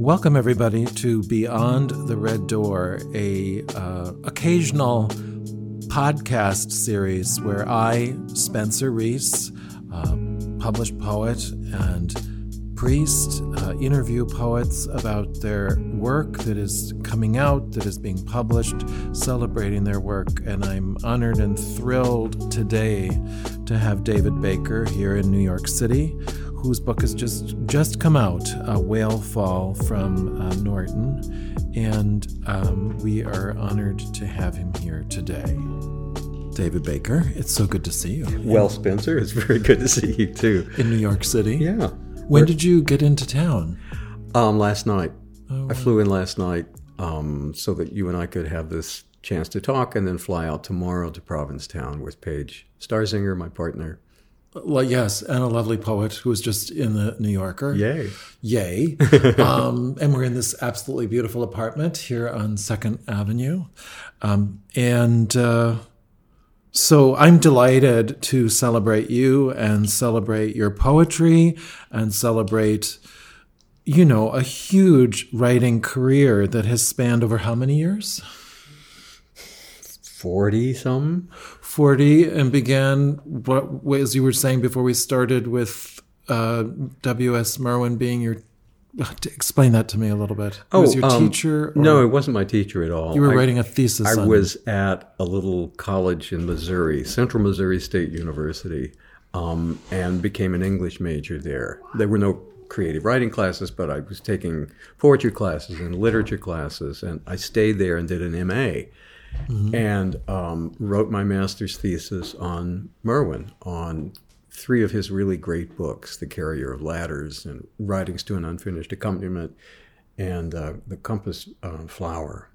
Welcome everybody to Beyond the Red Door, a uh, occasional podcast series where I, Spencer Reece, uh, published poet and priest, uh, interview poets about their work that is coming out, that is being published, celebrating their work. And I'm honored and thrilled today to have David Baker here in New York City, whose book has just just come out, uh, Whale Fall from uh, Norton, and um, we are honored to have him here today. David Baker, it's so good to see you. Well, Spencer, it's very good to see you too. In New York City? Yeah. When did you get into town? Um, last night. Oh, I flew in last night um, so that you and I could have this chance to talk and then fly out tomorrow to Provincetown with Page Starzinger, my partner. Well, yes, and a lovely poet who was just in the New Yorker. Yay. Yay. um, and we're in this absolutely beautiful apartment here on Second Avenue. Um, and uh, so I'm delighted to celebrate you and celebrate your poetry and celebrate, you know, a huge writing career that has spanned over how many years? 40 some? 40 and began, what, as you were saying before we started, with uh, W.S. Merwin being your Explain that to me a little bit. Oh, was your um, teacher? or- No, it wasn't my teacher at all. you were I- writing a thesis. I on was at a little college in Missouri, Central Missouri State University, um, and became an English major there. There were no creative writing classes, but I was taking poetry classes and literature classes, and I stayed there and did an MA. And um, wrote my master's thesis on Merwin, on three of his really great books The Carrier of Ladders and Writings to an Unfinished Accompaniment and uh, The Compass uh, Flower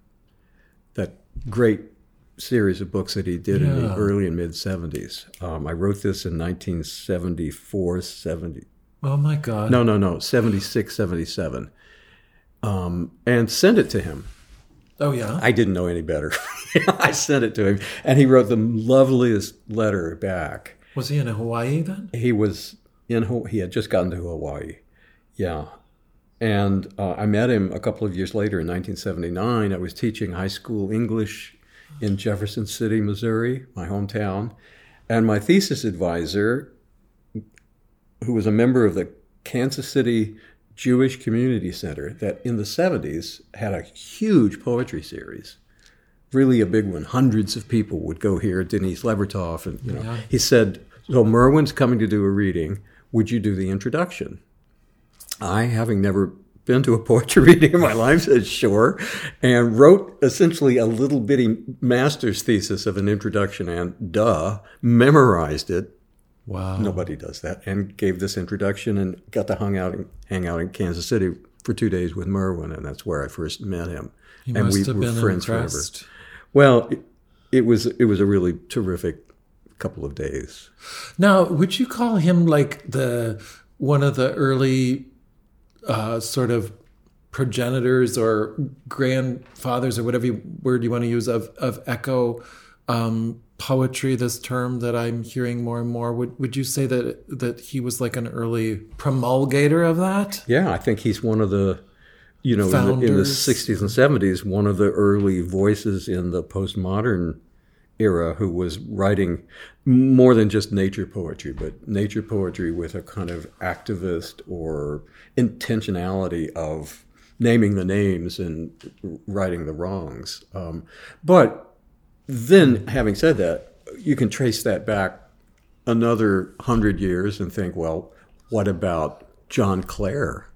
that great series of books that he did in the early and mid 70s. Um, I wrote this in 1974, 70. Oh my God. No, no, no, 76, 77. Um, and sent it to him. Oh yeah. I didn't know any better. I sent it to him, and he wrote the loveliest letter back. was he in Hawaii then? He was in Haw- he had just gotten to Hawaii, yeah, and uh, I met him a couple of years later in 1979. I was teaching high school English in Jefferson City, Missouri, my hometown, and my thesis advisor, who was a member of the Kansas City Jewish Community Center, that in the 70s had a huge poetry series really a big one. Hundreds of people would go here. Denise Levertov, and you know, Yeah. he said, "So Merwin's coming to do a reading. Would you do the introduction?" I, having never been to a poetry reading in my life, said sure, and wrote essentially a little bitty master's thesis of an introduction, and duh, memorized it. Wow. Nobody does that, and gave this introduction, and got to hung out, in, hang out in Kansas City for two days with Merwin, and that's where I first met him. He and must we have were been friends impressed. forever. Well, it, it was it was a really terrific couple of days. Now, would you call him like the one of the early uh, sort of progenitors or grandfathers or whatever word you want to use of of eco um, poetry? This term that I'm hearing more and more. Would would you say that that he was like an early promulgator of that? Yeah, I think he's one of the you know in the, in the 60s and 70s one of the early voices in the postmodern era who was writing more than just nature poetry but nature poetry with a kind of activist or intentionality of naming the names and righting the wrongs um, but then having said that you can trace that back another hundred years and think well what about john clare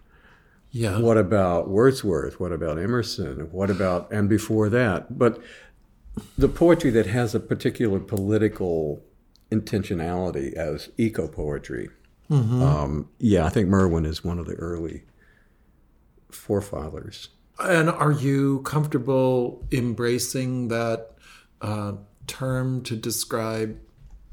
Yeah. what about Wordsworth? What about Emerson? What about, and before that? But the poetry that has a particular political intentionality as eco poetry. Um, yeah, I think Merwin is one of the early forefathers. And are you comfortable embracing that uh, term to describe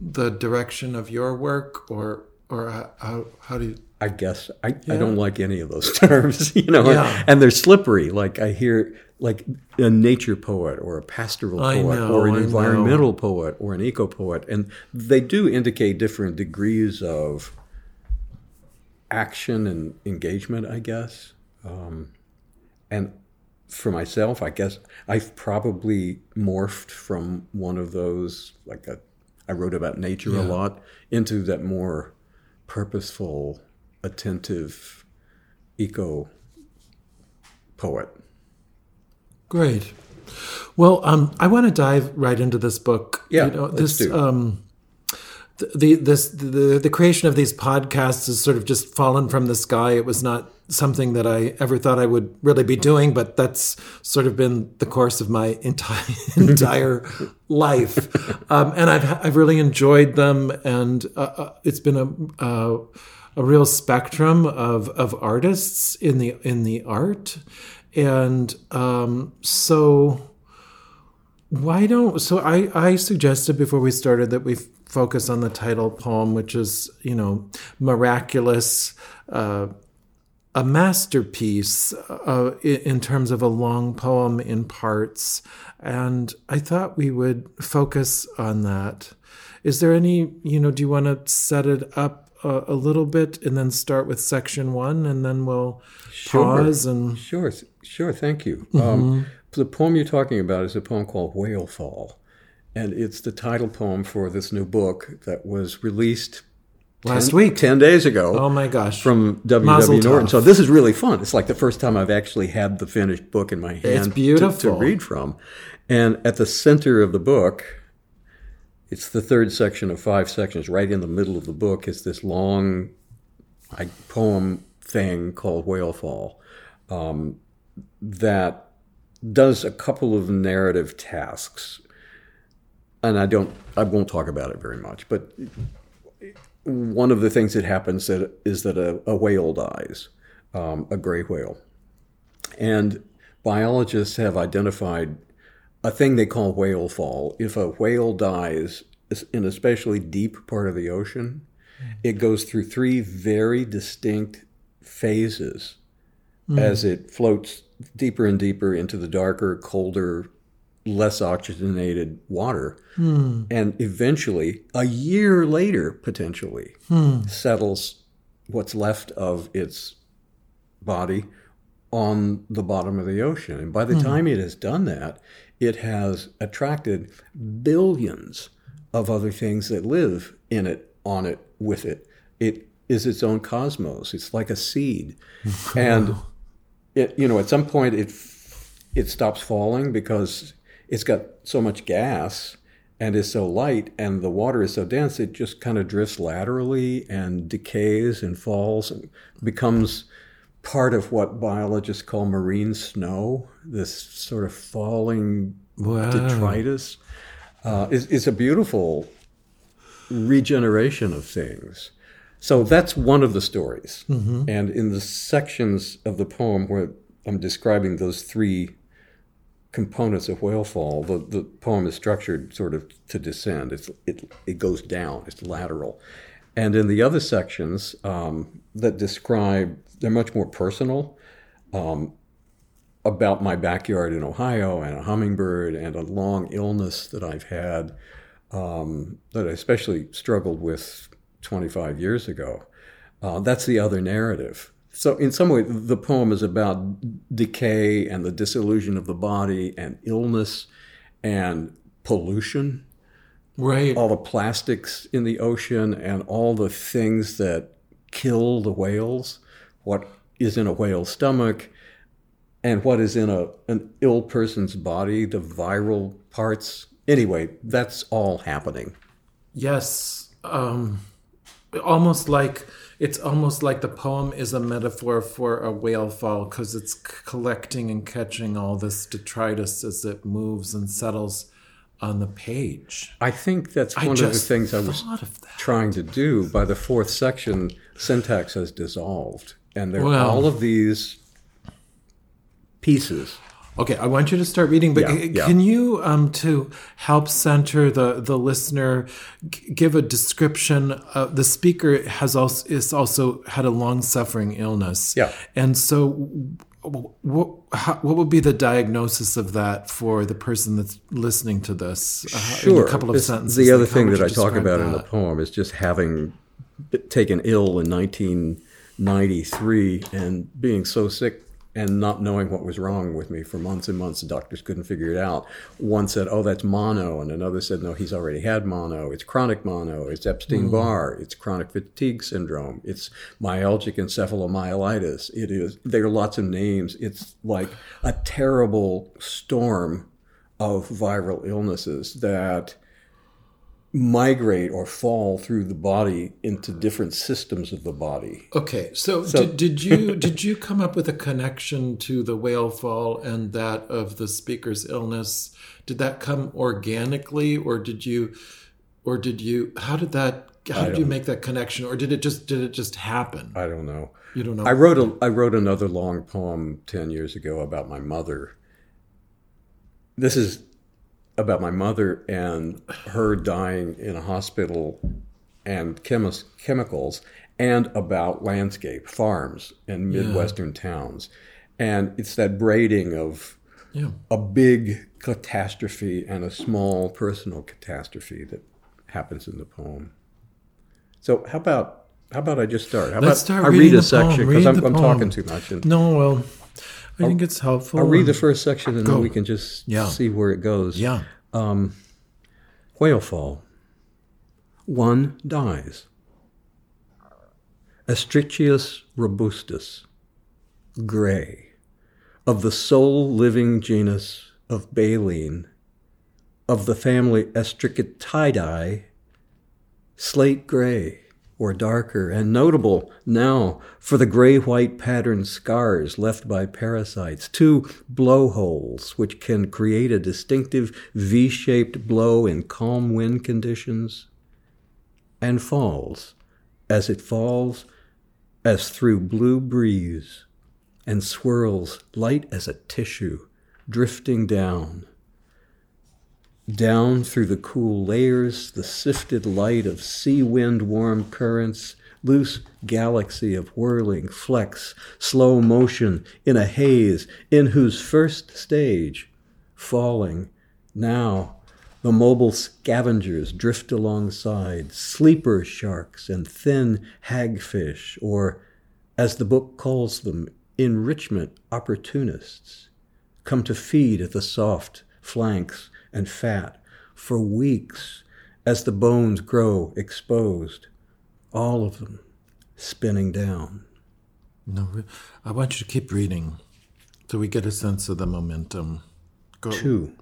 the direction of your work, or or how- how, do you? I guess I, I don't like any of those terms, you know, Yeah. and they're slippery. Like I hear like a nature poet or a pastoral poet know, or an I know. environmental poet or an eco poet, and they do indicate different degrees of action and engagement, I guess. Um, and for myself, I guess I've probably morphed from one of those, like a, I wrote about nature a lot, into that more purposeful, attentive, eco poet. Great. Well, um, I want to dive right into this book. Yeah, you know, let's do. um, the this the the creation of these podcasts has sort of just fallen from the sky. It was not something that I ever thought I would really be doing, but that's sort of been the course of my entire entire life, um, and I've I've really enjoyed them, and uh, uh, it's been a. Uh, a real spectrum of, of artists in the in the art, and um, so why don't so I, I suggested before we started that we focus on the title poem which is you know miraculous uh, a masterpiece uh, in, terms of a long poem in parts and i thought we would focus on that is there any you know do you want to set it up a, a little bit and then start with section one and then we'll pause and Sure, sure. Thank you. Mm-hmm. Um, the poem you're talking about is a poem called Whale Fall, and it's the title poem for this new book that was released last 10 week 10 days ago oh my gosh from W.W. Norton. So this is really fun. It's like the first time I've actually had the finished book in my hand to- To, read from. And at the center of the book, it's the third section of five sections. Right in the middle of the book is this long I, poem thing called Whale Fall um, that does a couple of narrative tasks. And I don't, I won't talk about it very much, but one of the things that happens that is that a, a whale dies, um, a gray whale, and biologists have identified a thing they call whale fall. If a whale dies in a especially deep part of the ocean, it goes through three very distinct phases as it floats deeper and deeper into the darker, colder, less oxygenated water. Hmm. And eventually, a year later, potentially, hmm. settles what's left of its body on the bottom of the ocean. And by the hmm. time it has done that, it has attracted billions of other things that live in it, on it, with it. It is its own cosmos. It's like a seed. and it, you know, at some point it it stops falling because it's got so much gas and is so light and the water is so dense it just kind of drifts laterally and decays and falls and becomes part of what biologists call marine snow this sort of falling Wow. detritus. Uh, is, is a beautiful regeneration of things. So that's one of the stories. And in the sections of the poem where i'm describing those three components of whalefall, the, the poem is structured sort of to descend. It's, it, it goes down, it's lateral. And in the other sections um, that describe, they're much more personal um, about my backyard in Ohio and a hummingbird and a long illness that I've had um, that I especially struggled with 25 years ago. Uh, that's the other narrative. So, in some way, the poem is about decay and the disillusion of the body and illness and pollution, right all the plastics in the ocean and all the things that kill the whales, what is in a whale's stomach, and what is in a, an ill person's body, the viral parts. Anyway, that's all happening. Yes, um, almost like it's almost like the poem is a metaphor for a whale fall because it's c- collecting and catching all this detritus as it moves and settles on the page. I think that's one of the things I was trying to do. By the fourth section, syntax has dissolved, and there are all of these pieces. Okay, I want you to start reading, but Yeah, yeah. can you, um, to help center the the listener, g- give a description? Of, the speaker has also is also had a long suffering illness. Yeah. and so what how, what would be the diagnosis of that for the person that's listening to this? Uh, Sure. a couple of It's sentences. The other like, thing that I talk about in the poem is just having taken ill in 1993 and being so sick and not knowing what was wrong with me for months and months. The doctors couldn't figure it out. One said, "Oh, that's mono," and another said, "No, he's already had mono. It's chronic mono. It's Epstein-Barr. Hmm. It's chronic fatigue syndrome. It's myalgic encephalomyelitis. It is. There are lots of names. It's like a terrible storm of viral illnesses that." Migrate or fall through the body into different systems of the body. Okay, so, so did, did you did you come up with a connection to the whale fall and that of the speaker's illness? Did that come organically, or did you, or did you? How did that? How did you make that connection, or did it just did it just happen? I don't know. You don't know. I wrote a I wrote another long poem ten years ago about my mother. This is about my mother and her dying in a hospital and chemis- chemicals and about landscape farms and midwestern yeah. towns and it's that braiding of yeah. a big catastrophe and a small personal catastrophe that happens in the poem so how about how about I just start? How Let's about start I read a section because I'm, I'm talking too much. And no, well, I I'll, think it's helpful. I'll read the first section and Go. then we can just yeah. see where it goes. Yeah. Um, whale fall. One dies. Eschrichtius robustus, gray, of the sole living genus of baleen, of the family Eschrichtiidae, slate gray or darker, and notable now for the gray white patterned scars left by parasites, two blowholes which can create a distinctive V shaped blow in calm wind conditions, and falls, as it falls, as through blue breeze, and swirls light as a tissue, drifting down down through the cool layers, the sifted light of sea wind warm currents, loose galaxy of whirling flecks, slow motion in a haze in whose first stage, falling, now the mobile scavengers drift alongside, sleeper sharks and thin hagfish, or, as the book calls them, enrichment opportunists, come to feed at the soft flanks and fat for weeks as the bones grow exposed, all of them spinning down. No, I want you to keep reading so we get a sense of the momentum. Go. Two.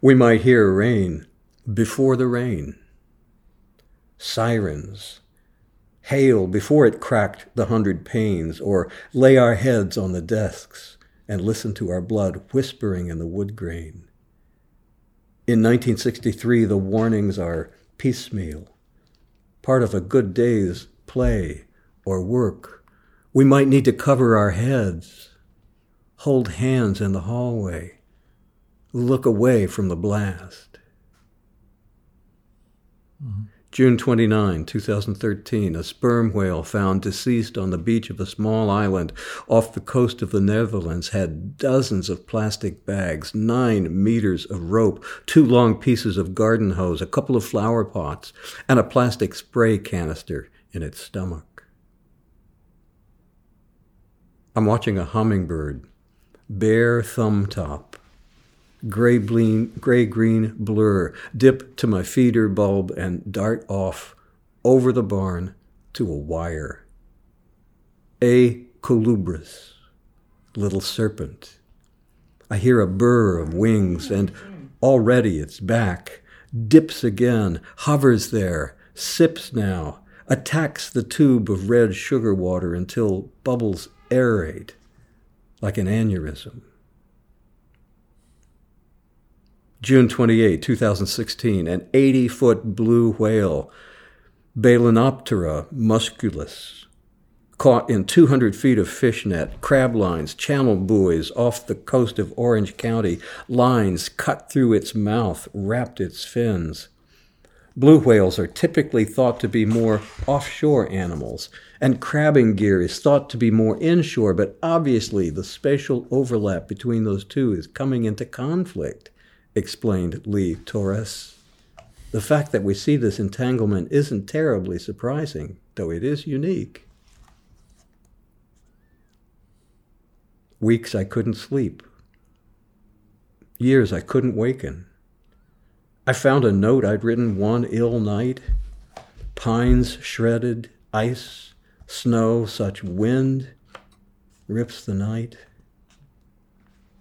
We might hear rain before the rain. Sirens. Hail before it cracked the hundred panes, or lay our heads on the desks and listen to our blood whispering in the wood grain. In 1963, the warnings are piecemeal, part of a good day's play or work. We might need to cover our heads, hold hands in the hallway, look away from the blast. Mm-hmm. June 29, 2013, a sperm whale found deceased on the beach of a small island off the coast of the Netherlands had dozens of plastic bags, nine meters of rope, two long pieces of garden hose, a couple of flower pots, and a plastic spray canister in its stomach. I'm watching a hummingbird, bare thumb top, gray green, blur dip to my feeder bulb and dart off over the barn to a wire. A colubris, little serpent. I hear a burr of wings, and already it's back, dips again, hovers there, sips now, attacks the tube of red sugar water until bubbles aerate like an aneurysm. June 28, 2016, an 80 foot blue whale, Balaenoptera musculus, caught in 200 feet of fishnet, crab lines, channel buoys off the coast of Orange County, lines cut through its mouth, wrapped its fins. Blue whales are typically thought to be more offshore animals, and crabbing gear is thought to be more inshore, but obviously the spatial overlap between those two is coming into conflict explained Leigh Torres. The fact that we see this entanglement isn't terribly surprising, though it is unique. Weeks I couldn't sleep. Years I couldn't waken. I found a note I'd written one ill night. Pines shredded, ice, snow, such wind rips the night.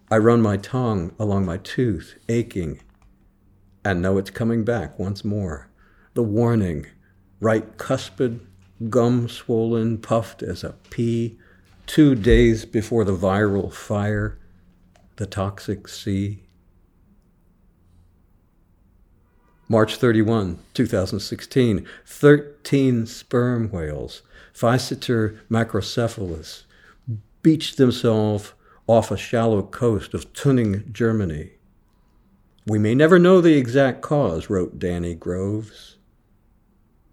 I run my tongue along my tooth, aching, and know it's coming back once more. The warning, right cuspid, gum swollen, puffed as a pea, two days before the viral fire, the toxic sea. March 31, 2016, 13 sperm whales, Physeter macrocephalus, beached themselves off a shallow coast of Tönning, Germany. We may never know the exact cause, wrote Danny Groves.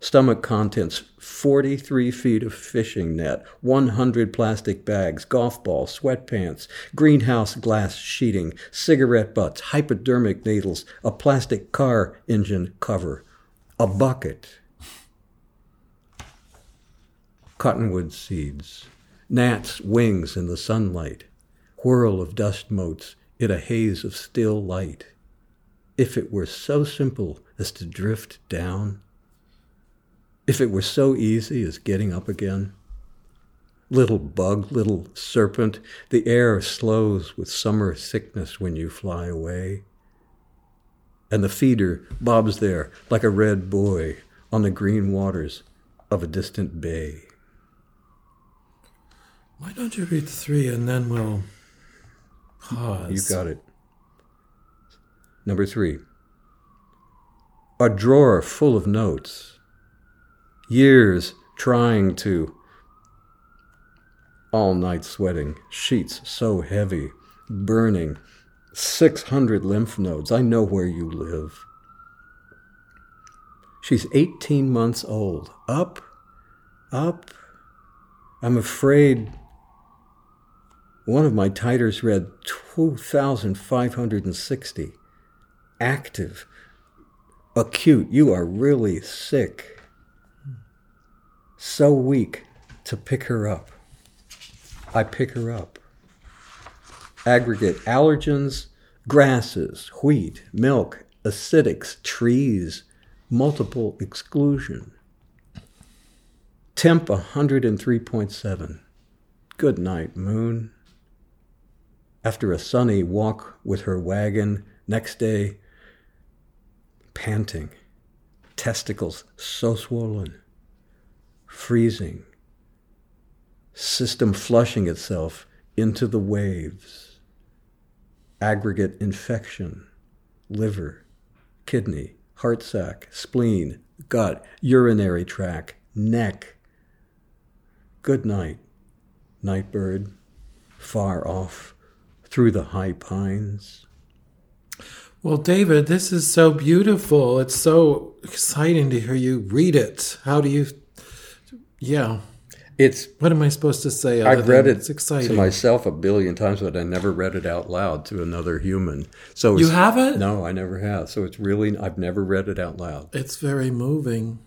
Stomach contents 43 feet of fishing net, 100 plastic bags, golf balls, sweatpants, greenhouse glass sheeting, cigarette butts, hypodermic needles, a plastic car engine cover, a bucket, cottonwood seeds, gnats' wings in the sunlight, whirl of dust motes in a haze of still light. If it were so simple as to drift down, if it were so easy as getting up again. Little bug, little serpent, the air slows with summer sickness when you fly away. And the feeder bobs there like a red buoy on the green waters of a distant bay. Why don't you read three and then we'll pause? You got it. Number three. A drawer full of notes. Years trying to. All night sweating, sheets so heavy, burning, 600 lymph nodes. I know where you live. She's 18 months old. Up, up. I'm afraid one of my titers read 2,560. Active. Acute. You are really sick. So weak to pick her up. I pick her up. Aggregate allergens, grasses, wheat, milk, acidics, trees, multiple exclusion. Temp 103.7. Good night, moon. After a sunny walk with her wagon, next day, panting, testicles so swollen, freezing, system flushing itself into the waves, aggregate infection, liver, kidney, heart sac, spleen, gut, urinary tract, neck. Good night, night bird, far off through the high pines. Well, David, this is so beautiful. It's so exciting to hear you read it. How do you? Yeah. It's What am I supposed to say? I've read it It's exciting. to myself a billion times, but I never read it out loud to another human. So You haven't? No, I never have. So it's really I've never read it out loud. It's very moving.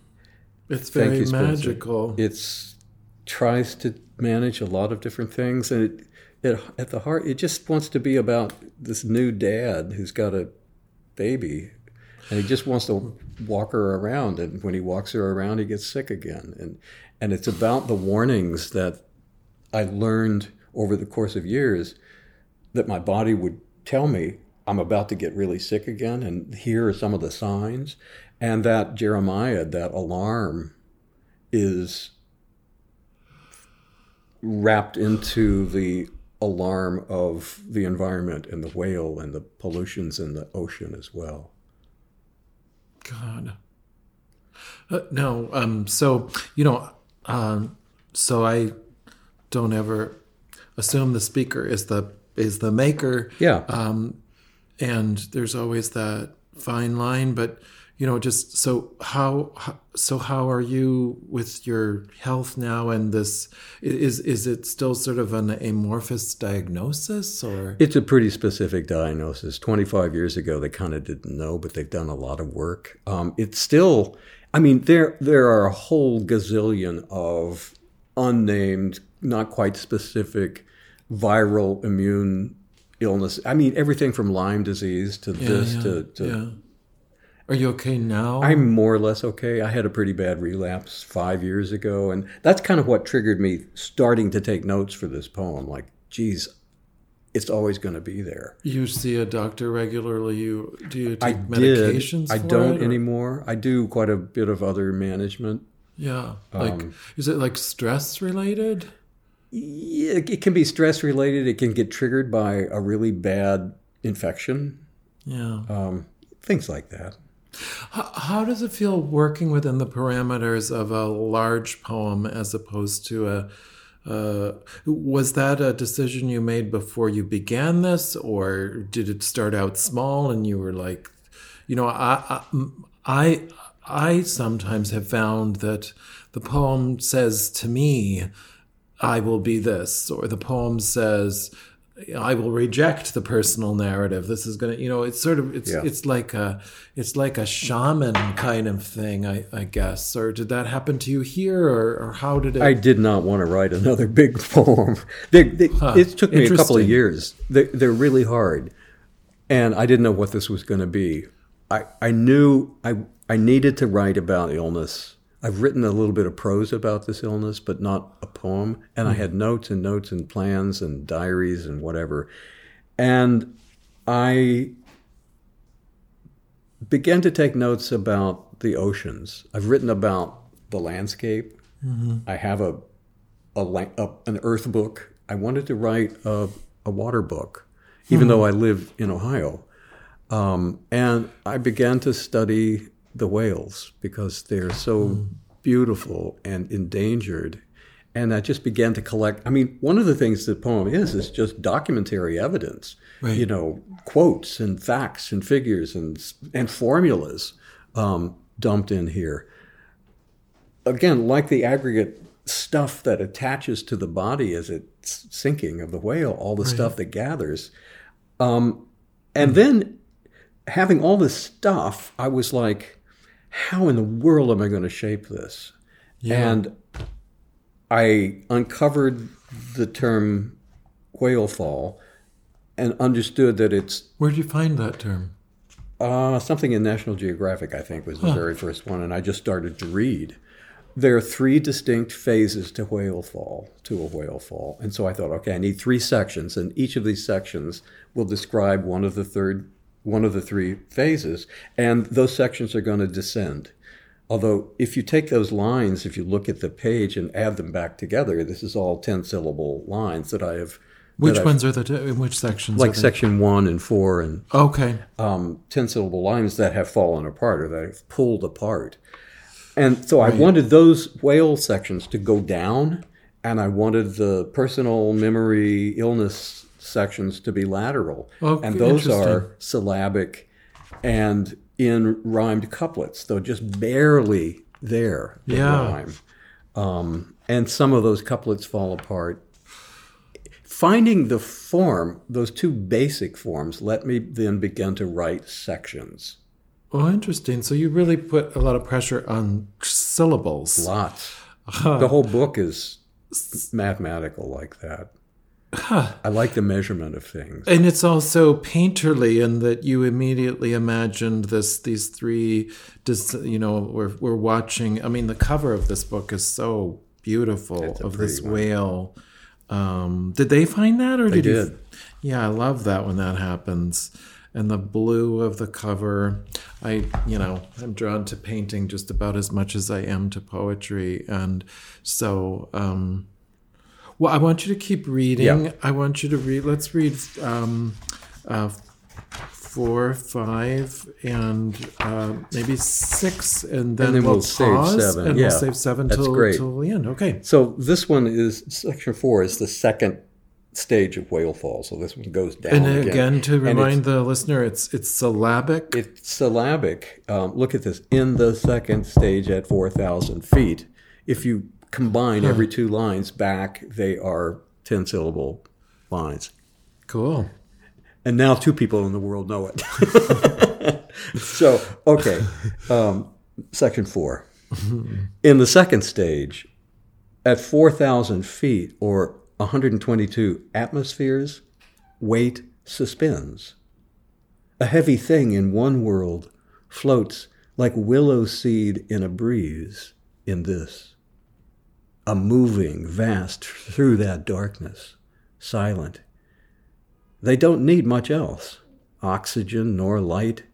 It's very you, Spencer. magical. It's tries to manage a lot of different things, and it, it at the heart, it just wants to be about this new dad who's got a baby, and he just wants to walk her around. And when he walks her around, he gets sick again. And and it's about the warnings that I learned over the course of years that my body would tell me I'm about to get really sick again, and here are some of the signs. And that Jeremiah, that alarm, is wrapped into the alarm of the environment and the whale and the pollutions in the ocean as well. God. Uh, no, um, so you know, um, so I don't ever assume the speaker is the is the maker. Yeah. Um, and there's always that fine line, but you know, just so how, how so how are you with your health now? And this is is it still sort of an amorphous diagnosis or? It's a pretty specific diagnosis. 25 years ago, they kind of didn't know, but they've done a lot of work. Um, it's still, I mean, there there are a whole gazillion of unnamed, not quite specific viral immune illness. I mean, everything from Lyme disease to this yeah, to, to yeah. Are you okay now? I'm more or less okay. I had a pretty bad relapse five years ago, and that's kind of what triggered me starting to take notes for this poem. Like, geez, it's always going to be there. You see a doctor regularly. You do you take I medications? did. I don't it, anymore. I do quite a bit of other management. Yeah, like Um, is it like stress related? Yeah, it can be stress related. It can get triggered by a really bad infection, Yeah. um, things like that. How, how does it feel working within the parameters of a large poem as opposed to a? Uh, was that a decision you made before you began this, or did it start out small and you were like, you know, I, I, I, I sometimes have found that the poem says to me, I will be this, or the poem says, I will reject the personal narrative. This is gonna, you know, it's sort of, it's, Yeah. it's like a, it's like a shaman kind of thing, I, I guess. Or did that happen to you here, or, or how did it? I did not want to write another big poem. They, they, it took me a couple of years. They, they're really hard, and I didn't know what this was going to be. I, I knew I I needed to write about illness. I've written a little bit of prose about this illness, but not a poem. And I hmm. had notes and notes and plans and diaries and whatever. And I began to take notes about the oceans. I've written about the landscape. Mm-hmm. I have a, a, a an earth book. I wanted to write a, a water book, even hmm. though I live in Ohio. Um, and I began to study the whales because they're so beautiful and endangered. And I just began to collect. I mean, one of the things the poem is is just documentary evidence. Right. You know, quotes and facts and figures and and formulas um, dumped in here. Again, like the aggregate stuff that attaches to the body as it's sinking of the whale, all the stuff that gathers. Um, and then having all this stuff, I was like, how in the world am I going to shape this? And I uncovered the term whale fall and understood that it's Where did you find that term? uh, something in National Geographic, I think, was the very first one, and I just started to read. There are three distinct phases to whale fall, to a whale fall, and so I thought, okay, I need three sections, and each of these sections will describe one of the third, one of the three phases, and those sections are going to descend. Although, if you take those lines, if you look at the page and add them back together, this is all ten syllable lines that I have. Which that I've- ones are the, in which sections? Like section one and four and Okay. um, 10 syllable lines that have fallen apart or that have pulled apart. And so I wanted those whale sections to go down, and I wanted the personal memory illness sections to be lateral. Oh, and those are syllabic and in rhymed couplets, though just barely there. the Yeah. Rhyme. Um, and some of those couplets fall apart finding the form, those two basic forms, let me then begin to write sections. Oh, interesting. So you really put a lot of pressure on syllables. Lots. The whole book is mathematical like that. I like the measurement of things. And it's also painterly in that you immediately imagined this these three you know we're we're watching I mean the cover of this book is so beautiful of this one. whale. Um, did they find that or did you did. Yeah, I love that when that happens. And the blue of the cover. I, you know, I'm drawn to painting just about as much as I am to poetry. And so, um, well, I want you to keep reading. Yeah. I want you to read. Let's read um, uh, four, five, and uh, maybe six, and then, then we'll, we'll save pause, seven. and Yeah, we'll save seven that's till great. till the end. Okay. So this one is section four is the second stage of whale fall. So this one goes down. And again, to remind the listener, it's it's syllabic. It's syllabic. Um, look at this. In the second stage at 4,000 feet, if you combine every two lines back, they are 10 syllable lines. cool. And now two people in the world know it. so, okay. Um, section four. In the second stage, at 4,000 feet or 122 atmospheres, weight suspends. A heavy thing in one world floats like willow seed in a breeze in this. A moving vast through that darkness, silent. They don't need much else oxygen nor light.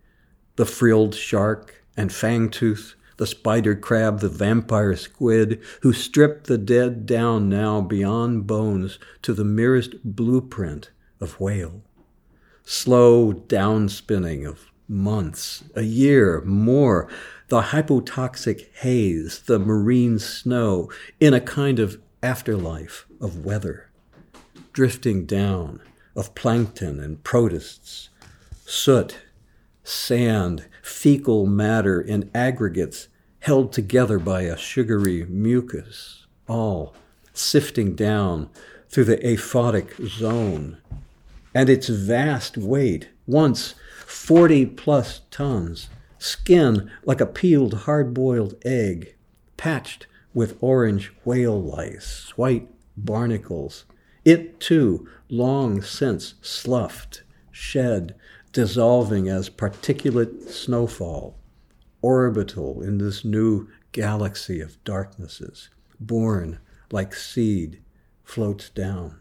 The frilled shark and fangtooth, the spider crab, the vampire squid, who strip the dead down now beyond bones to the merest blueprint of whale. Slow downspinning of months, a year, more, the hypotoxic haze, the marine snow, in a kind of afterlife of weather, drifting down of plankton and protists, soot, sand, fecal matter in aggregates held together by a sugary mucus, all sifting down through the aphotic zone. And its vast weight, once 40 plus tons, skin like a peeled hard boiled egg, patched with orange whale lice, white barnacles. It too, long since sloughed, shed, dissolving as particulate snowfall, orbital in this new galaxy of darknesses, born like seed, floats down.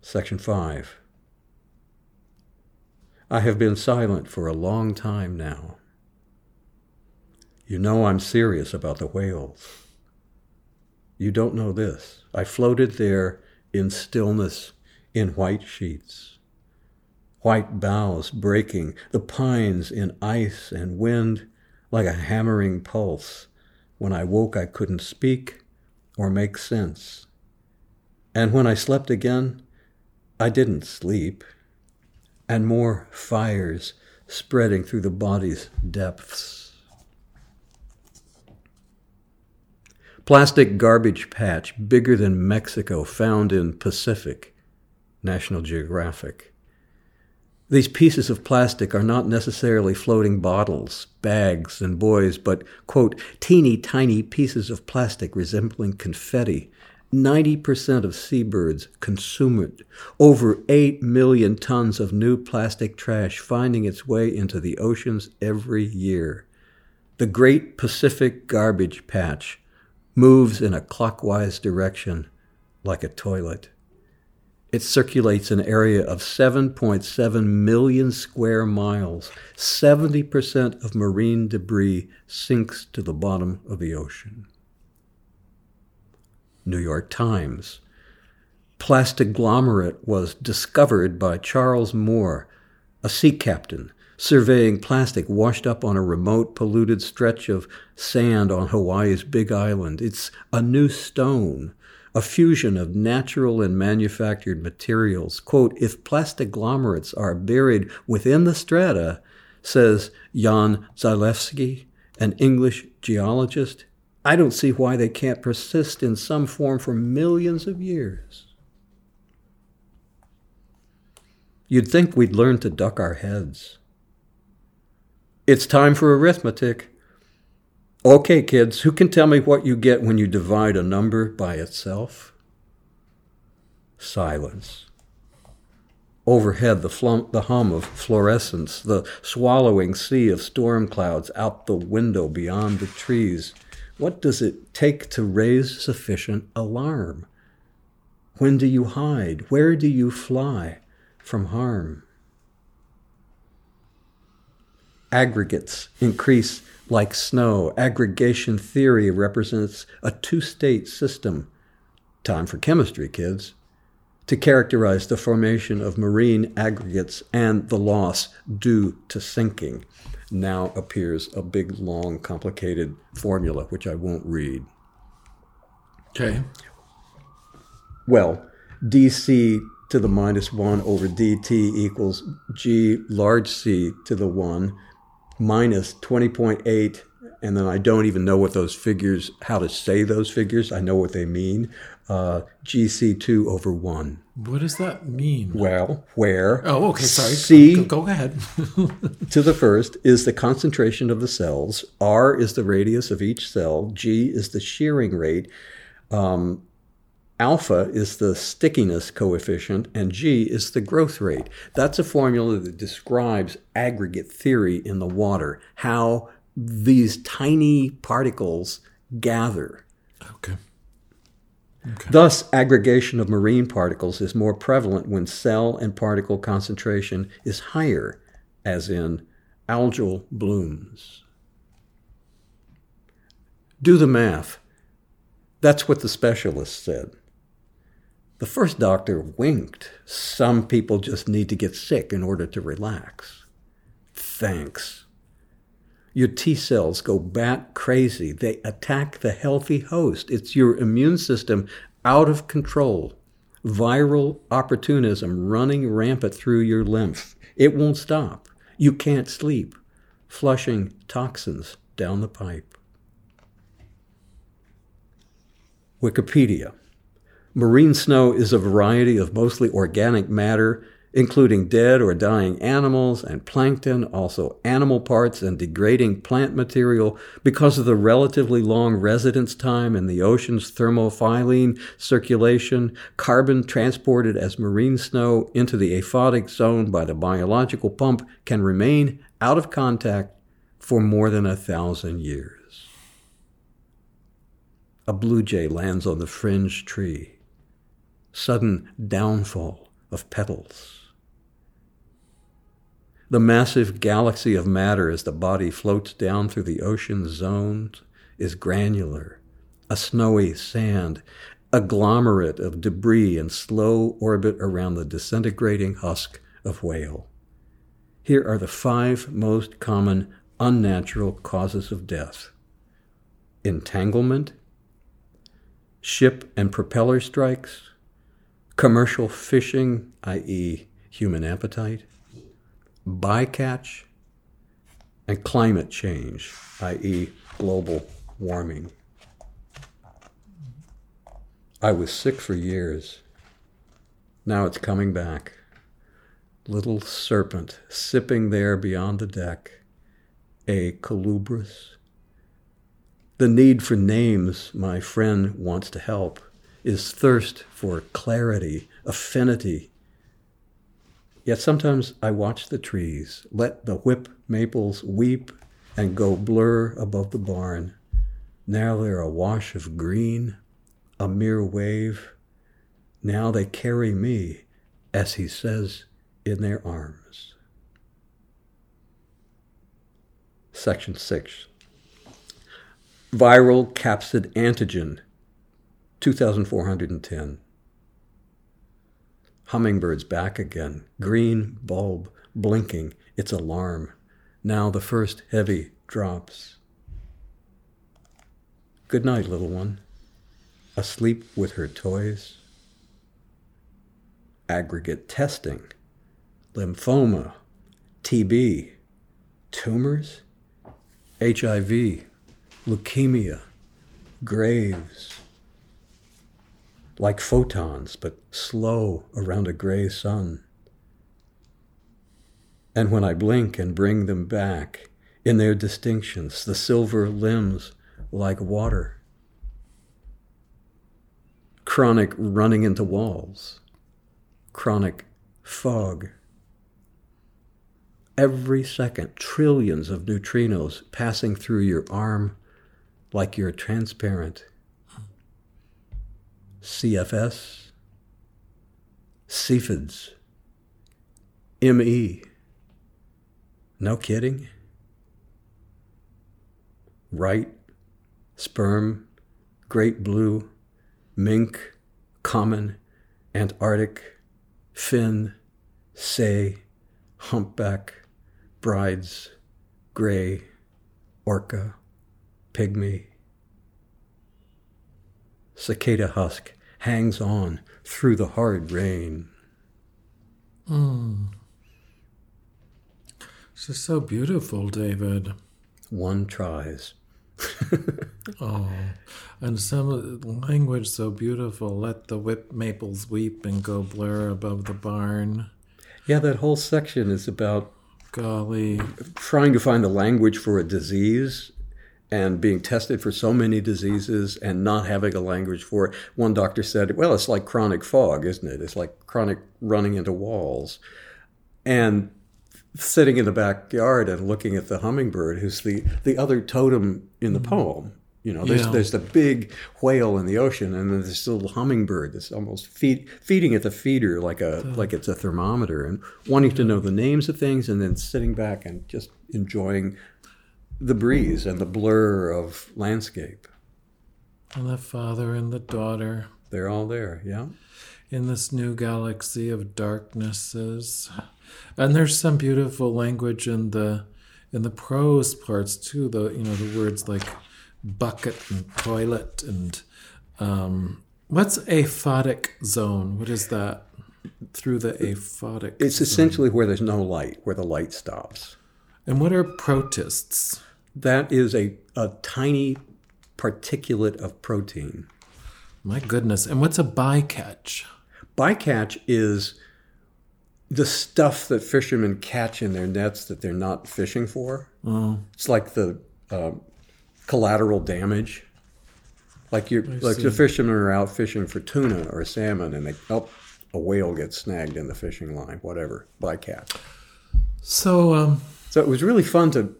Section 5. I have been silent for a long time now. You know I'm serious about the whales. You don't know this. I floated there in stillness in white sheets, white boughs breaking, the pines in ice and wind like a hammering pulse. When I woke, I couldn't speak or make sense. And when I slept again, I didn't sleep and more fires spreading through the body's depths. Plastic garbage patch bigger than Mexico found in Pacific, National Geographic. These pieces of plastic are not necessarily floating bottles, bags, and buoys, but, quote, teeny tiny pieces of plastic resembling confetti 90% of seabirds consume it. Over 8 million tons of new plastic trash finding its way into the oceans every year. The Great Pacific Garbage Patch moves in a clockwise direction like a toilet. It circulates an area of 7.7 million square miles. 70% of marine debris sinks to the bottom of the ocean. New York Times. plastic Plastiglomerate was discovered by Charles Moore, a sea captain surveying plastic washed up on a remote, polluted stretch of sand on Hawaii's Big Island. It's a new stone, a fusion of natural and manufactured materials. Quote, if plastiglomerates are buried within the strata, says Jan Zalasiewicz, an English geologist, I don't see why they can't persist in some form for millions of years. You'd think we'd learn to duck our heads. It's time for arithmetic. Okay, kids, who can tell me what you get when you divide a number by itself? Silence. Overhead, the, flum- the hum of fluorescence, the swallowing sea of storm clouds out the window beyond the trees what does it take to raise sufficient alarm? When do you hide? Where do you fly from harm? Aggregates increase like snow. Aggregation theory represents a two state system. Time for chemistry, kids. To characterize the formation of marine aggregates and the loss due to sinking now appears a big, long, complicated formula, which I won't read. Okay. Well, dc to the minus 1 over dt equals g large c to the 1 minus 20.8 and then I don't even know what those figures, how to say those figures. I know what they mean. Uh, GC2 over 1. What does that mean? Well, where Oh, okay, sorry. C Go, go ahead. to the first is the concentration of the cells, R is the radius of each cell, G is the shearing rate. Um, alpha is the stickiness coefficient, and g is the growth rate. That's a formula that describes aggregate theory in the water, how these tiny particles gather. Okay. Okay. Thus, aggregation of marine particles is more prevalent when cell and particle concentration is higher, as in algal blooms. Do the math. That's what the specialist said. The first doctor winked. Some people just need to get sick in order to relax. Thanks. Your T cells go bat crazy. They attack the healthy host. It's your immune system out of control. Viral opportunism running rampant through your lymph. It won't stop. You can't sleep. Flushing toxins down the pipe. Wikipedia. Marine snow is a variety of mostly organic matter, including dead or dying animals and plankton, also animal parts and degrading plant material, because of the relatively long residence time in the ocean's thermohaline circulation, carbon transported as marine snow into the aphotic zone by the biological pump can remain out of contact for more than a thousand years. A blue jay lands on the fringed tree. Sudden downfall of petals. The massive galaxy of matter as the body floats down through the ocean zones is granular, a snowy sand, agglomerate of debris in slow orbit around the disintegrating husk of whale. Here are the five most common unnatural causes of death entanglement, ship and propeller strikes, commercial fishing, i.e., human appetite, bycatch, and climate change, i.e., global warming. I was sick for years. Now it's coming back. Little serpent sipping there beyond the deck, a colubris. The need for names, my friend wants to help, is thirst for clarity, affinity. Yet sometimes I watch the trees, let the whip maples weep and go blur above the barn. Now they're a wash of green, a mere wave. Now they carry me, as he says, in their arms. Section 6 Viral capsid antigen 2410. Hummingbirds back again, green bulb blinking its alarm. Now the first heavy drops. Good night, little one. Asleep with her toys. Aggregate testing. Lymphoma. TB. Tumors. HIV. Leukemia. Graves like photons, but slow around a gray sun. And when I blink and bring them back, in their distinctions, the silver limbs like water. Chronic running into walls, chronic fog. Every second, trillions of neutrinos passing through your arm like you're transparent. CFS, CFIDS, ME. No kidding. Right, sperm, great blue, mink, common, Antarctic, fin, sei, humpback, Bryde's, gray, orca, pygmy. Cicada husk hangs on through the hard rain. Mm. This is so beautiful, David. One tries. oh, and some language so beautiful. Let the whip maples weep and go blur above the barn. Yeah, that whole section is about golly trying to find the language for a disease and being tested for so many diseases and not having a language for it. One doctor said, Well, it's like chronic fog, isn't it? It's like chronic running into walls. And sitting in the backyard and looking at the hummingbird, who's the, the other totem in the mm-hmm. poem. You know, there's Yeah. there's the big whale in the ocean, and then there's this little hummingbird that's almost feed, feeding at the feeder like a like it's a thermometer, and wanting to know the names of things, and then sitting back and just enjoying the breeze and the blur of landscape. And the father and the daughter They're all there, yeah. in this new galaxy of darknesses. And there's some beautiful language in the in the prose parts too. The you know the words like bucket and toilet and um, what's aphotic zone? What is that? Through the aphotic. It's zone. essentially where there's no light, where the light stops. And what are protists? That is a, a tiny particulate of protein. My goodness. And what's a bycatch? Bycatch is the stuff that fishermen catch in their nets that they're not fishing for. Oh, It's like the um, collateral damage. Like you, like see. the fishermen are out fishing for tuna or salmon, and they oh, a whale gets snagged in the fishing line, whatever. Bycatch. so um, So it was really fun to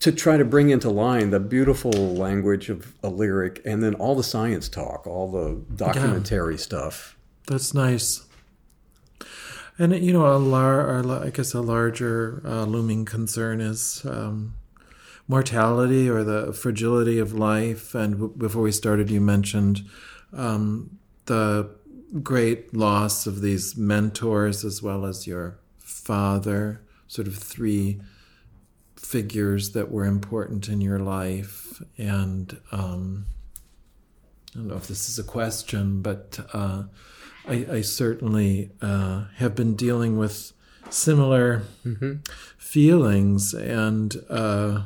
to try to bring into line the beautiful language of a lyric, and then all the science talk, all the documentary stuff. That's nice. And you know, a lar- I guess a larger uh, looming concern is um, mortality or the fragility of life. And w- before we started, you mentioned um, the great loss of these mentors as well as your father. Sort of three figures that were important in your life, and um, I don't know if this is a question, but uh, I, I certainly uh, have been dealing with similar feelings, and uh,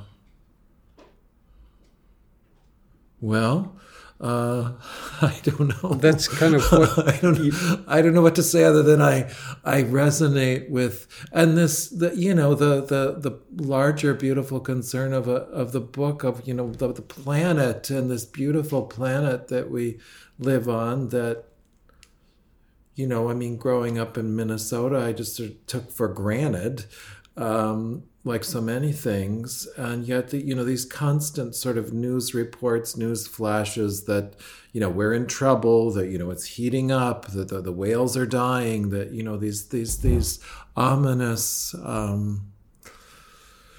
well, uh, I don't know. That's kind of what I don't. I don't know what to say other than I. I resonate with, and this, the you know, the the the larger beautiful concern of a of the book of you know the, the planet and this beautiful planet that we live on. That you know, I mean, growing up in Minnesota, I just sort of took for granted. Um, like so many things, and yet the, you know these constant sort of news reports, news flashes that you know we're in trouble, that you know it's heating up, that the, the whales are dying, that you know these these these ominous um,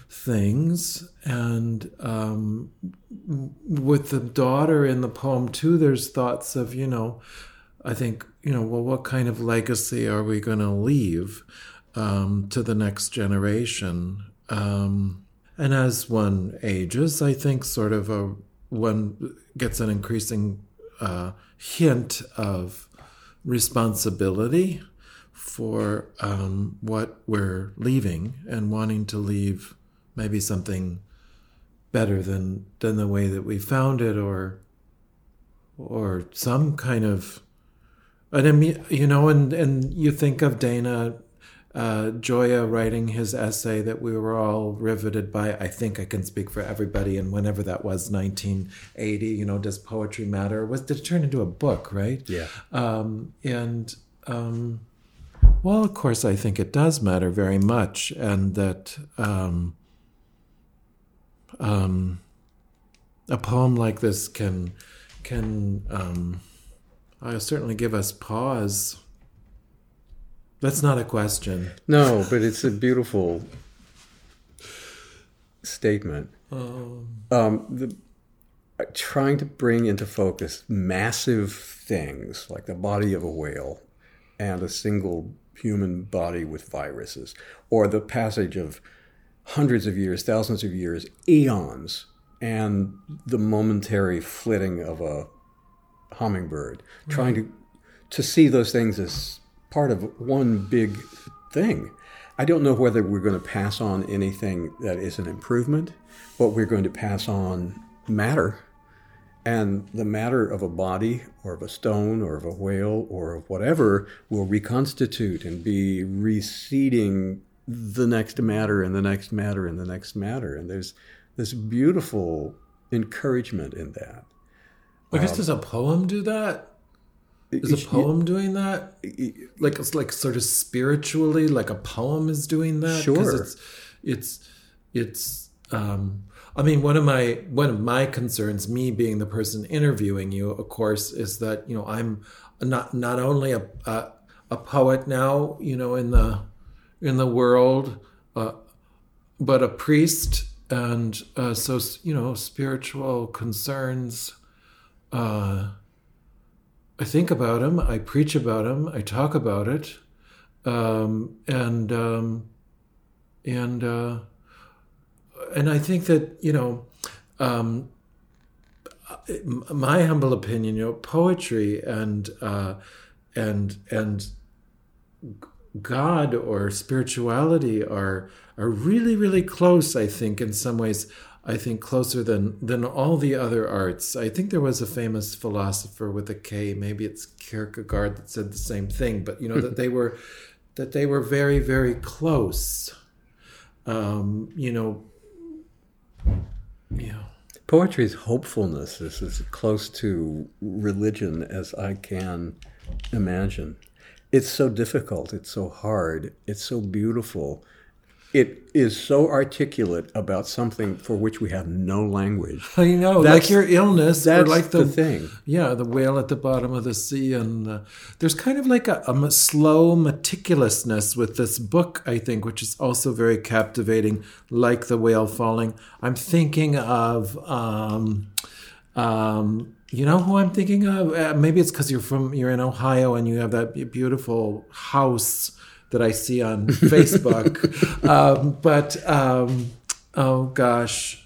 things, and um, with the daughter in the poem too, there's thoughts of you know, I think you know, well, what kind of legacy are we going to leave? Um, to the next generation. Um, and as one ages, I think sort of a one gets an increasing uh, hint of responsibility for um, what we're leaving and wanting to leave maybe something better than than the way that we found it or or some kind of and you know and and you think of Dana uh, Gioia writing his essay that we were all riveted by. I think I can speak for everybody. And whenever that was, 1980, you know, does poetry matter? Was did it turn into a book, right? Yeah. Um, and um, well, of course, I think it does matter very much, and that um, um, a poem like this can can um, uh, certainly give us pause. That's not a question. No, but it's a beautiful statement. Um, Um, the, trying to bring into focus massive things like the body of a whale and a single human body with viruses, or the passage of hundreds of years, thousands of years, eons, and the momentary flitting of a hummingbird, trying to to see those things as part of one big thing. I don't know whether we're going to pass on anything that is an improvement, but we're going to pass on matter. And the matter of a body or of a stone or of a whale or of whatever will reconstitute and be receding the next matter and the next matter and the next matter. And there's this beautiful encouragement in that. I guess um, does a poem do that? Is a poem doing that? Like it's like sort of spiritually, like a poem is doing that. Sure. It's it's it's. Um, I mean, one of my one of my concerns, me being the person interviewing you, of course, is that you know I'm not not only a a, a poet now, you know, in the in the world, uh, but a priest, and uh, so you know, spiritual concerns. Uh, I think about him. I preach about him. I talk about it, um, and um, and uh, and I think that you know, um, my humble opinion, you know, poetry and uh, and and God or spirituality are are really really close. I think in some ways. I think closer than than all the other arts. I think there was a famous philosopher with a K, maybe it's Kierkegaard that said the same thing, but you know that they were that they were very very close. Um, you know, yeah. Poetry's hopefulness is as close to religion as I can imagine. It's so difficult, it's so hard, it's so beautiful. It is so articulate about something for which we have no language. I know, That's- like your illness, or That's like the, the thing. Yeah, the whale at the bottom of the sea, and uh, there's kind of like a slow meticulousness with this book, I think, which is also very captivating, like the whale falling. I'm thinking of, um, um, you know, who I'm thinking of. Uh, maybe it's because you're from you're in Ohio and you have that beautiful house that I see on Facebook. um, but um, oh gosh.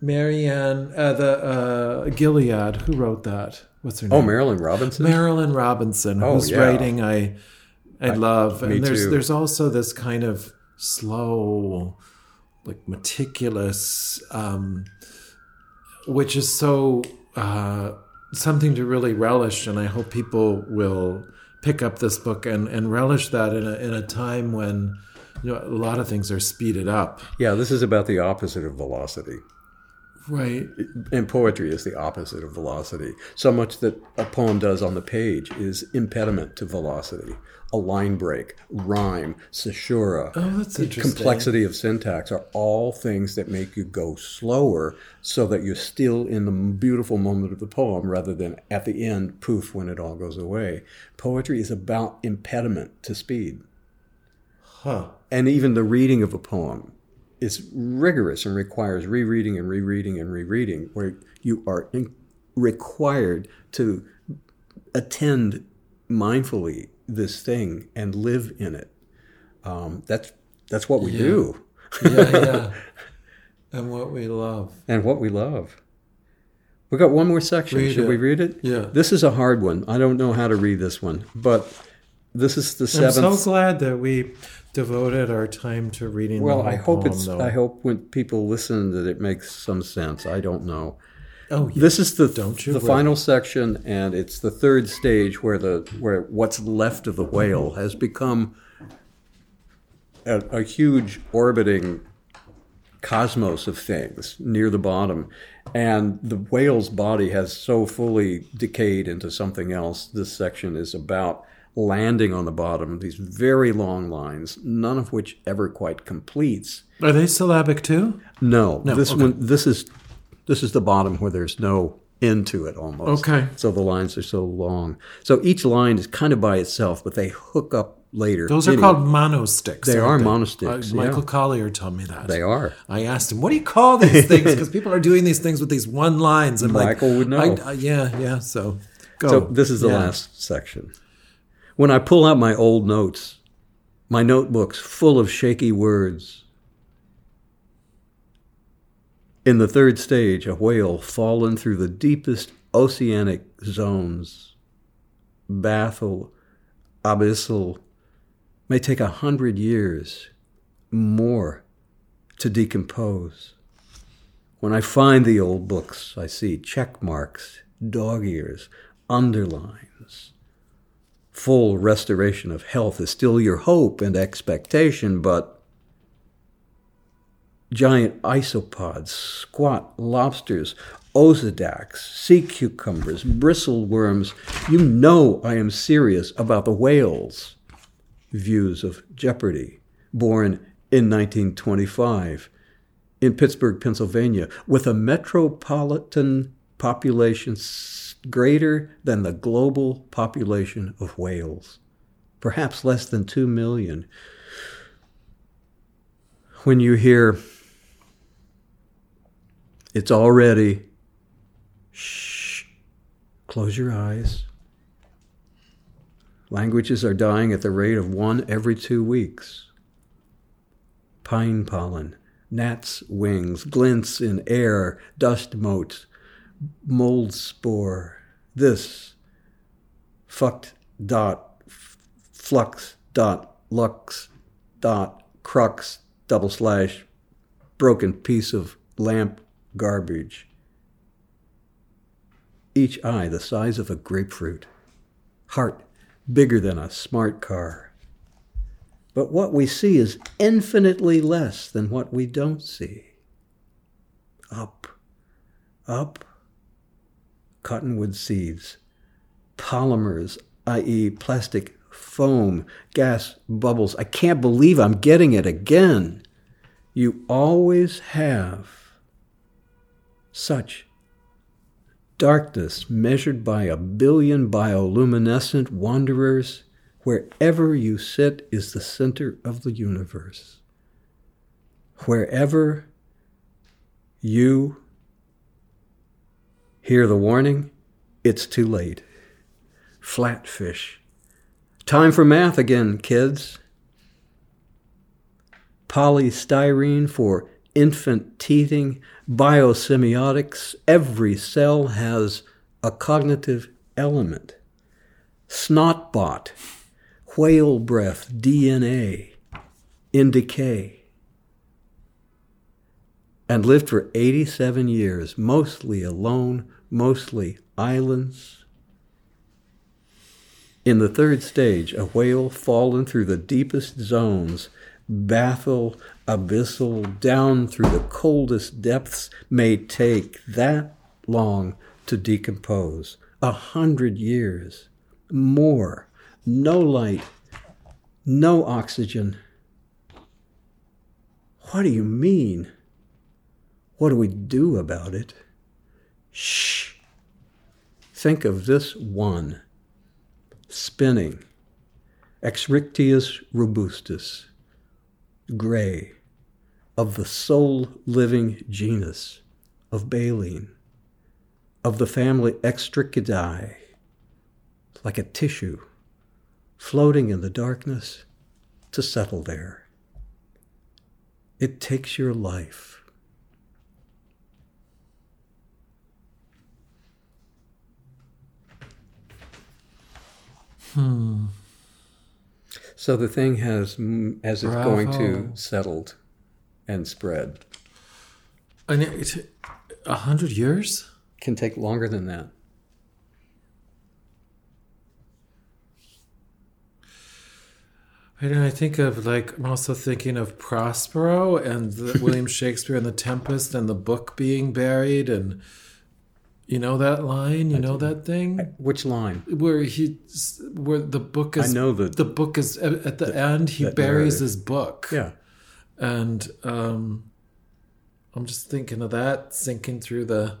Marianne, uh, the uh, Gilead, who wrote that? What's her name? Oh, Marilynne Robinson? Marilynne Robinson, Oh, whose yeah. writing I I love. me and there's too. there's also this kind of slow, like meticulous, um, which is so uh, something to really relish. And I hope people will pick up this book and, and relish that in a in a time when you know a lot of things are speeded up. yeah, this is about the opposite of velocity. Right. And poetry is the opposite of velocity. So much that a poem does on the page is impediment to velocity. A line break, rhyme, caesura, Oh, that's interesting. complexity of syntax are all things that make you go slower so that you're still in the beautiful moment of the poem rather than at the end, poof, when it all goes away. Poetry is about impediment to speed. Huh. And even the reading of a poem is rigorous and requires rereading and rereading and rereading, where you are in, required to attend mindfully this thing and live in it. Um, that's that's what we do Yeah, yeah. and what we love. and what we love. We got one more section. Read Should it. we read it? Yeah. This is a hard one. I don't know how to read this one, but this is the seventh. I'm seventh. so glad that we devoted our time to reading. well, I hope poem, it's. though. I hope when people listen that it makes some sense. I don't know. Oh, yeah. This is the Don't you the worry. final section, and it's the third stage where the where what's left of the whale has become a, a huge orbiting cosmos of things near the bottom, and the whale's body has so fully decayed into something else. This section is about landing on the bottom. These very long lines, none of which ever quite completes. Are they syllabic too? No, this okay. one. This is this is the bottom where there's no end to it almost. Okay. So the lines are so long. So each line is kind of by itself, but they hook up later. Those are Anyway, called monostichs. They are monostichs, Uh, Michael yeah. Collier told me that. They are. I asked him, "What do you call these things?" Because people are doing these things with these one lines. And Michael would know. I, uh, yeah, yeah. So go. So this is the Yeah. last section. When I pull out my old notes, my notebooks full of shaky words. In the third stage, a whale fallen through the deepest oceanic zones, bathyal, abyssal, may take a hundred years more to decompose. When I find the old books, I see check marks, dog ears, underlines. Full restoration of health is still your hope and expectation, but giant isopods, squat lobsters, Osedax, sea cucumbers, bristle worms. You know I am serious about the whales' views of jeopardy, born in 1925 in Pittsburgh, Pennsylvania, with a metropolitan population greater than the global population of whales, perhaps less than 2 million. When you hear it's already, shh, close your eyes. Languages are dying at the rate of one every two weeks. Pine pollen, gnats' wings, glints in air, dust motes, mold spore, this, fucked dot, flux dot, lux dot, crux, double slash, broken piece of lamp garbage. Each eye the size of a grapefruit, heart bigger than a smart car. But what we see is infinitely less than what we don't see. Up, up, cottonwood seeds, polymers, i.e., plastic foam, gas bubbles. I can't believe I'm getting it again. You always have such darkness measured by a billion bioluminescent wanderers. Wherever you sit is the center of the universe. Wherever you hear the warning, it's too late. Flatfish. Time for math again, kids. Polystyrene for infant teething, biosemiotics. Every cell has a cognitive element. Snotbot, whale breath, DNA in decay. And lived for 87 years, mostly alone, mostly islands. In the third stage, a whale fallen through the deepest zones bathyal, abyssal, down through the coldest depths may take that long to decompose. A hundred years. More. No light. No oxygen. What do you mean? What do we do about it? Shh. Think of this one spinning. Eschrichtius robustus gray of the sole living genus of baleen, of the family Eschrichtiidae, like a tissue floating in the darkness to settle there. It takes your life. Hmm. So the thing has, as it's Bravo. going to, settled and spread. And it, a hundred years? Can take longer than that. I know. I think of like I'm also thinking of Prospero and the, William Shakespeare and the Tempest and the book being buried and you know that line. You know that thing Which line? where he where the book is. I know the- the book is at at the end. He buries narrative. his book. Yeah. and um, I'm just thinking of that sinking through the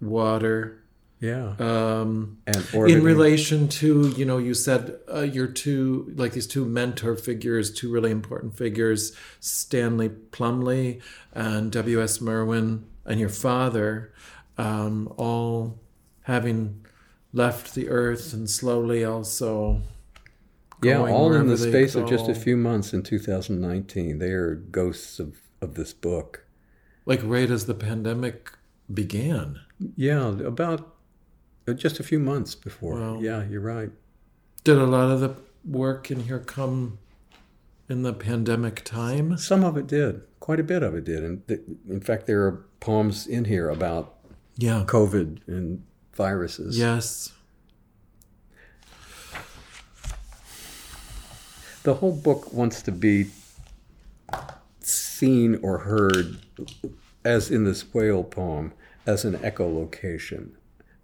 water. Yeah. Um, and in relation to you know you said uh, your two like these two mentor figures two really important figures stanley plumly and ws merwin and your father um, all having left the earth and slowly also yeah, all in the space of just a few months in 2019. They are ghosts of, of this book. like right as the pandemic began Yeah, about uh, just a few months before. Wow. Yeah, you're right. did a lot of the work in here come in the pandemic time Some of it did. Quite a bit of it did. And th- in fact, there are poems in here about yeah COVID and viruses. yes The whole book wants to be seen or heard, as in this whale poem, as an echolocation.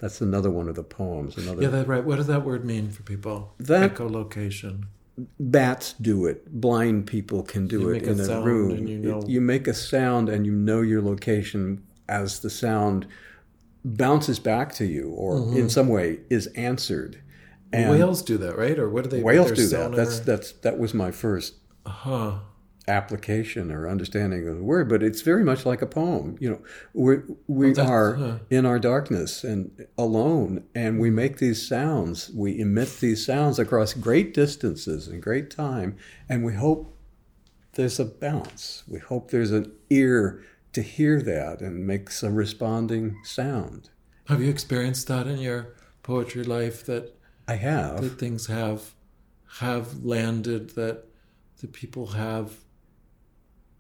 That's another one of the poems. Another Yeah, that's right. What does that word mean for people? That- echolocation. bats do it. Blind people can do You it a in a, sound room. you It- you make a sound and you know your location as the sound bounces back to you, or Mm-hmm. in some way is answered. And Whales do that, right? Or what do they? whales do that. That's that's that was my first huh. application or understanding of the word, but it's very much like a poem. You know, we're, we that's- are huh. in our darkness and alone, and we make these sounds. We emit these sounds across great distances and great time, and we hope there's a bounce. We hope there's an ear to hear that and makes a responding sound. Have you experienced that in your poetry life? That I have. that things have have landed that the people have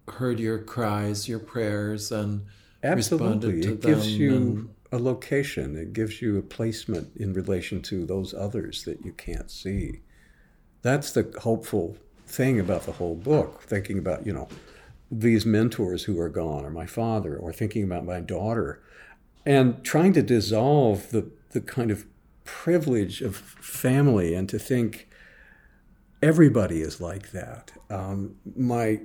heard your cries, your prayers, and Absolutely. responded to It gives you and- a location. It gives you a placement in relation to those others that you can't see. That's the hopeful thing about the whole book, thinking about, you know, these mentors who are gone, or my father, or thinking about my daughter, and trying to dissolve the, the kind of privilege of family and to think everybody is like that. Um, my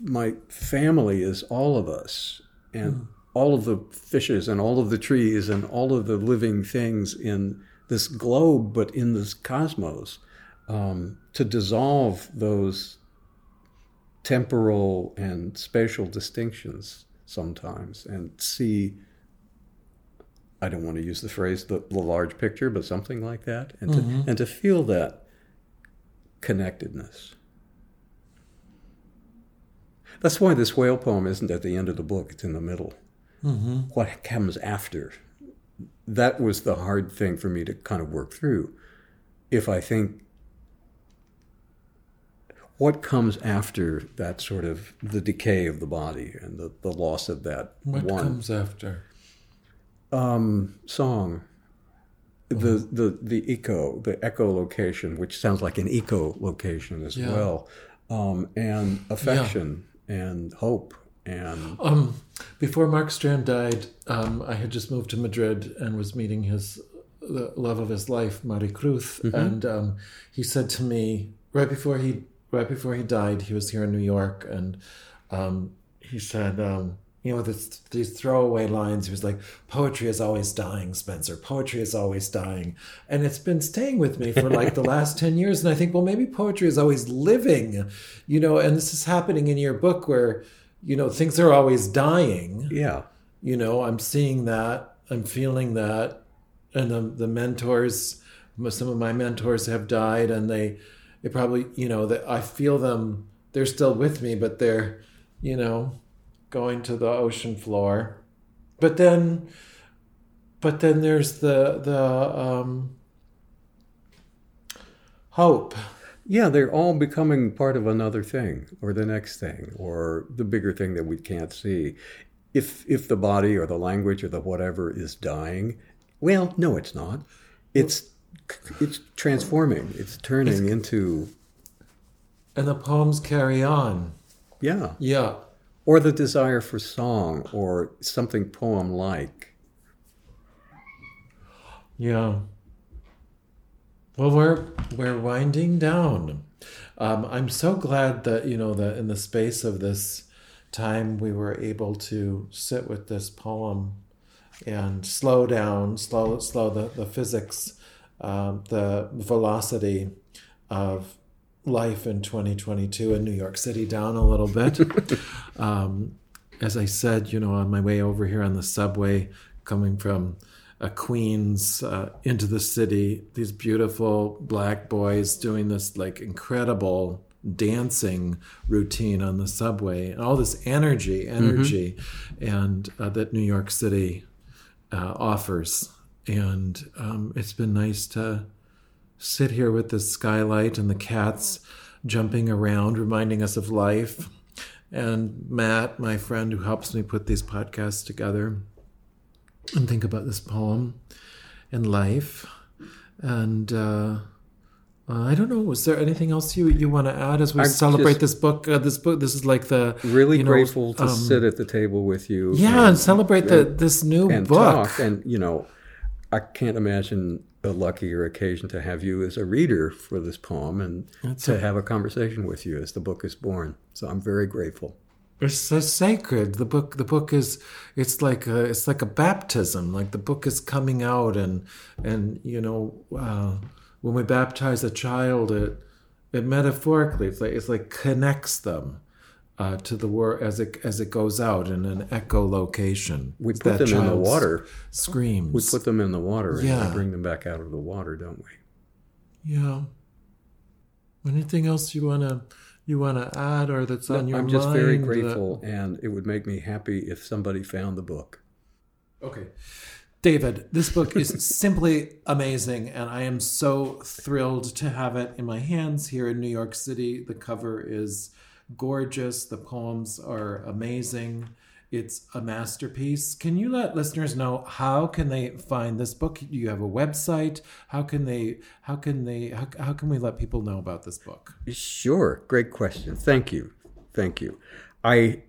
my family is all of us, and all of the fishes, and all of the trees, and all of the living things in this globe, but in this cosmos. Um, to dissolve those temporal and spatial distinctions sometimes, and see. I don't want to use the phrase the, the large picture, but something like that, and to, and to feel that connectedness. That's why this whale poem isn't at the end of the book, it's in the middle. Mm-hmm. What comes after? That was the hard thing for me to kind of work through. If I think, what comes after that sort of the decay of the body and the, the loss of that what one comes after? um, song? The, the the echo the echolocation which sounds like an eco location as Yeah. well um, and affection and hope and Um, before Mark Strand died, um, I had just moved to Madrid and was meeting his the love of his life, Maricruz, and um, he said to me right before he right before he died, he was here in New York, and um, he said, um, you know, this, these throwaway lines. He was like, "Poetry is always dying, Spencer. Poetry is always dying," and it's been staying with me for like the last ten years. And I think, well, maybe poetry is always living, you know. And this is happening in your book where you know things are always dying yeah you know i'm seeing that i'm feeling that and the, the mentors some of my mentors have died and they they probably you know that i feel them they're still with me but they're you know going to the ocean floor but then but then there's the the um hope Yeah, they're all becoming part of another thing or the next thing or the bigger thing that we can't see. If if the body or the language or the whatever is dying, well, no, it's not. It's it's transforming. It's turning into and the poems carry on yeah, yeah or the desire for song or something poem like. Yeah. Well, we're we're winding down. Um, I'm so glad that you know that in the space of this time we were able to sit with this poem and slow down, slow slow the the physics, um, the velocity of life in 2022 in New York City down a little bit. um, as I said, you know, on my way over here on the subway, coming from uh, Queens uh, into the city, these beautiful black boys doing this like incredible dancing routine on the subway, and all this energy, energy, and uh, that New York City uh, offers. And um, it's been nice to sit here with the skylight and the cats jumping around, reminding us of life. And Matt, my friend who helps me put these podcasts together, and think about this poem and life. And uh, Uh, I don't know. Was there anything else you you want to add as we I'm celebrate this book? Uh, this book. This is like the Really you know, grateful to um, sit at the table with you. Yeah, and celebrate the this new and book. talk. And you know, I can't imagine a luckier occasion to have you as a reader for this poem and to have a conversation with you as the book is born. So I'm very grateful. It's so sacred. The book. The book is. It's like a. It's like a baptism. Like the book is coming out, and and you know, uh, when we baptize a child, it it metaphorically, it's like it's like connects them uh, to the world as it as it goes out in an echolocation. We put that them in the water. Screams. We put them in the water and Yeah. we bring them back out of the water, don't we? Yeah. Anything else you wanna you wanna add or that's on your I'm mind? just very that- grateful, and it would make me happy if somebody found the book. Okay. David, this book is simply amazing, and I am so thrilled to have it in my hands here in New York City. The cover is gorgeous, the poems are amazing. It's a masterpiece. Can you let listeners know how can they find this book? Do you have a website? How can they how can they how, how can we let people know about this book? Sure, great question. Thank you, thank you. I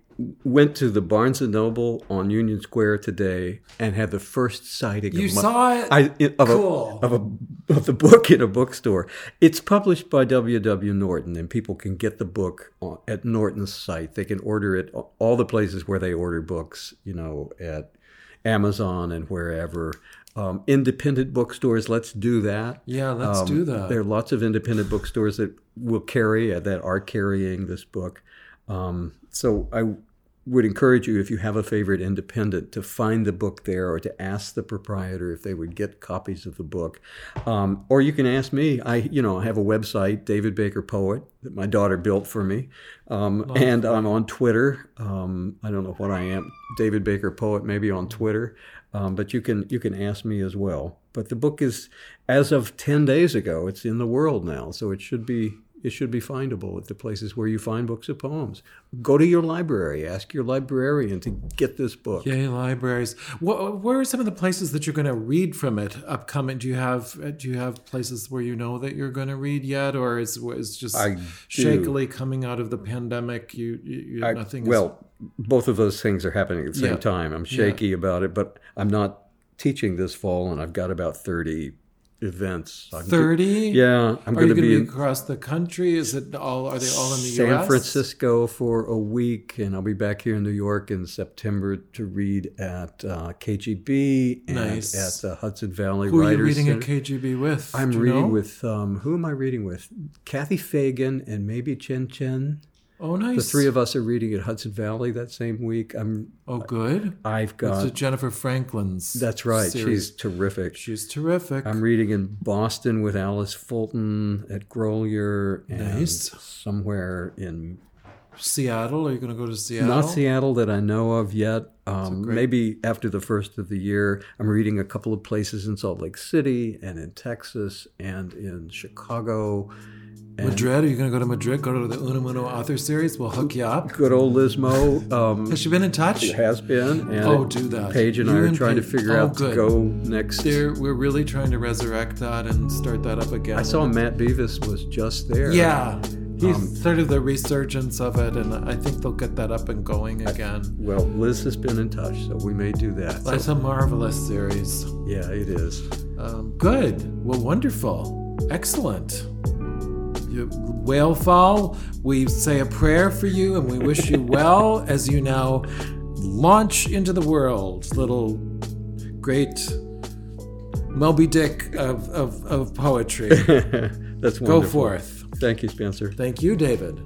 went to the Barnes and Noble on Union Square today and had the first sighting. You of my, saw it? I, of, Cool. a, of a of the book in a bookstore. It's published by W. W. Norton, and people can get the book on, at Norton's site. They can order it all the places where they order books. You know, at Amazon and wherever. Um, independent bookstores, let's do that. Yeah, let's Um, do that. There are lots of independent bookstores that will carry uh, that are carrying this book. Um, so I would encourage you, if you have a favorite independent, to find the book there or to ask the proprietor if they would get copies of the book. Um, or you can ask me. I, you know, I have a website, David Baker Poet, that my daughter built for me, um, and I'm on Twitter. Um, I don't know what I am, David Baker Poet, maybe on Twitter. Um, but you can you can ask me as well. But the book is, as of ten days ago, it's in the world now, so it should be it should be findable at the places where you find books of poems. Go to your library, ask your librarian to get this book. Yay, libraries. What, where are some of the places that you're going to read from it upcoming? Do you have do you have places where you know that you're going to read yet, or is is just I do. shakily coming out of the pandemic? You, you, you I- nothing. is, well, both of those things are happening at the same Yeah. time. I'm shaky about it, but I'm not teaching this fall, and I've got about thirty events. I'm do- thirty. yeah, I'm Are going to going be be across the country? Is it all? Are they all in the San U.S.? San Francisco for a week, and I'll be back here in New York in September to read at uh, KGB and Nice. at the Hudson Valley Who are you reading Center. at KGB with? I'm reading know? with um, who am I reading with? Kathy Fagan and maybe Chen Chen. Oh, nice. The three of us are reading at Hudson Valley that same week. I'm Oh, good. I've got a Jennifer Franklin's. that's right. series. She's terrific. she's terrific. I'm reading in Boston with Alice Fulton at Grolier and Nice. somewhere in Seattle. Are you going to go to Seattle? Not Seattle that I know of yet. Um, maybe after the first of the year. I'm reading a couple of places in Salt Lake City and in Texas and in Chicago. And Madrid? Are you going to go to Madrid? Go to the Unamuno author series? We'll hook you up. Good old Liz Mo um, Has she been in touch? She has been. And Oh, do that. Page and I You are and trying to figure oh, out good. to go next. There, we're really trying to resurrect that and start that up again. I saw Matt Beavis was just there. Yeah, he's Um, sort of the resurgence of it, and I think they'll get that up and going again. Well, Liz has been in touch, so we may do that. So, It's a marvelous series. yeah, it is. Um, good. Well, wonderful. Excellent. Whale fall, we say a prayer for you and we wish you well as you now launch into the world, little great Moby Dick of, of, of poetry. That's wonderful. Go forth. Thank you, Spencer. Thank you, David.